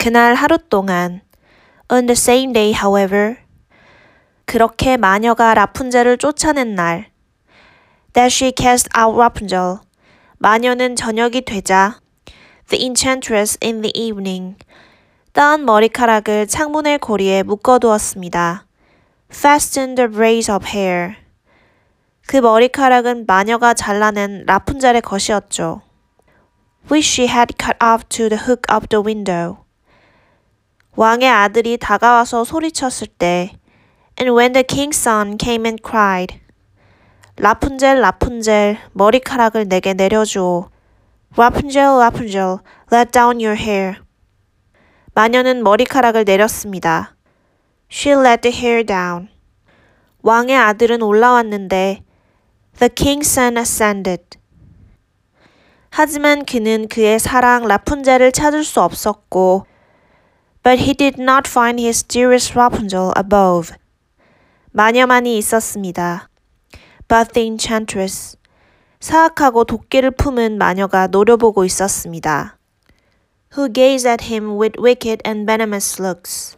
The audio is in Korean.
그날 하루 동안 On the same day, however, 그렇게 마녀가 라푼젤을 쫓아낸 날 That she cast out Rapunzel, 마녀는 저녁이 되자 The enchantress in the evening, 따은 머리카락을 창문의 고리에 묶어두었습니다. Fasten the braids of hair. 그 머리카락은 마녀가 잘라낸 라푼젤의 것이었죠. Which she had cut off to the hook of the window. 왕의 아들이 다가와서 소리쳤을 때 And when the king's son came and cried 라푼젤 라푼젤 머리카락을 내게 내려주오 Rapunzel Rapunzel let down your hair 마녀는 머리카락을 내렸습니다. She let the hair down. 왕의 아들은 올라왔는데 The king's son ascended. 하지만 그는 그의 사랑 라푼젤을 찾을 수 없었고 But he did not find his dearest Rapunzel above. 마녀만이 있었습니다. But the enchantress. 사악하고 도끼를 품은 마녀가 노려보고 있었습니다. Who gazed at him with wicked and venomous looks.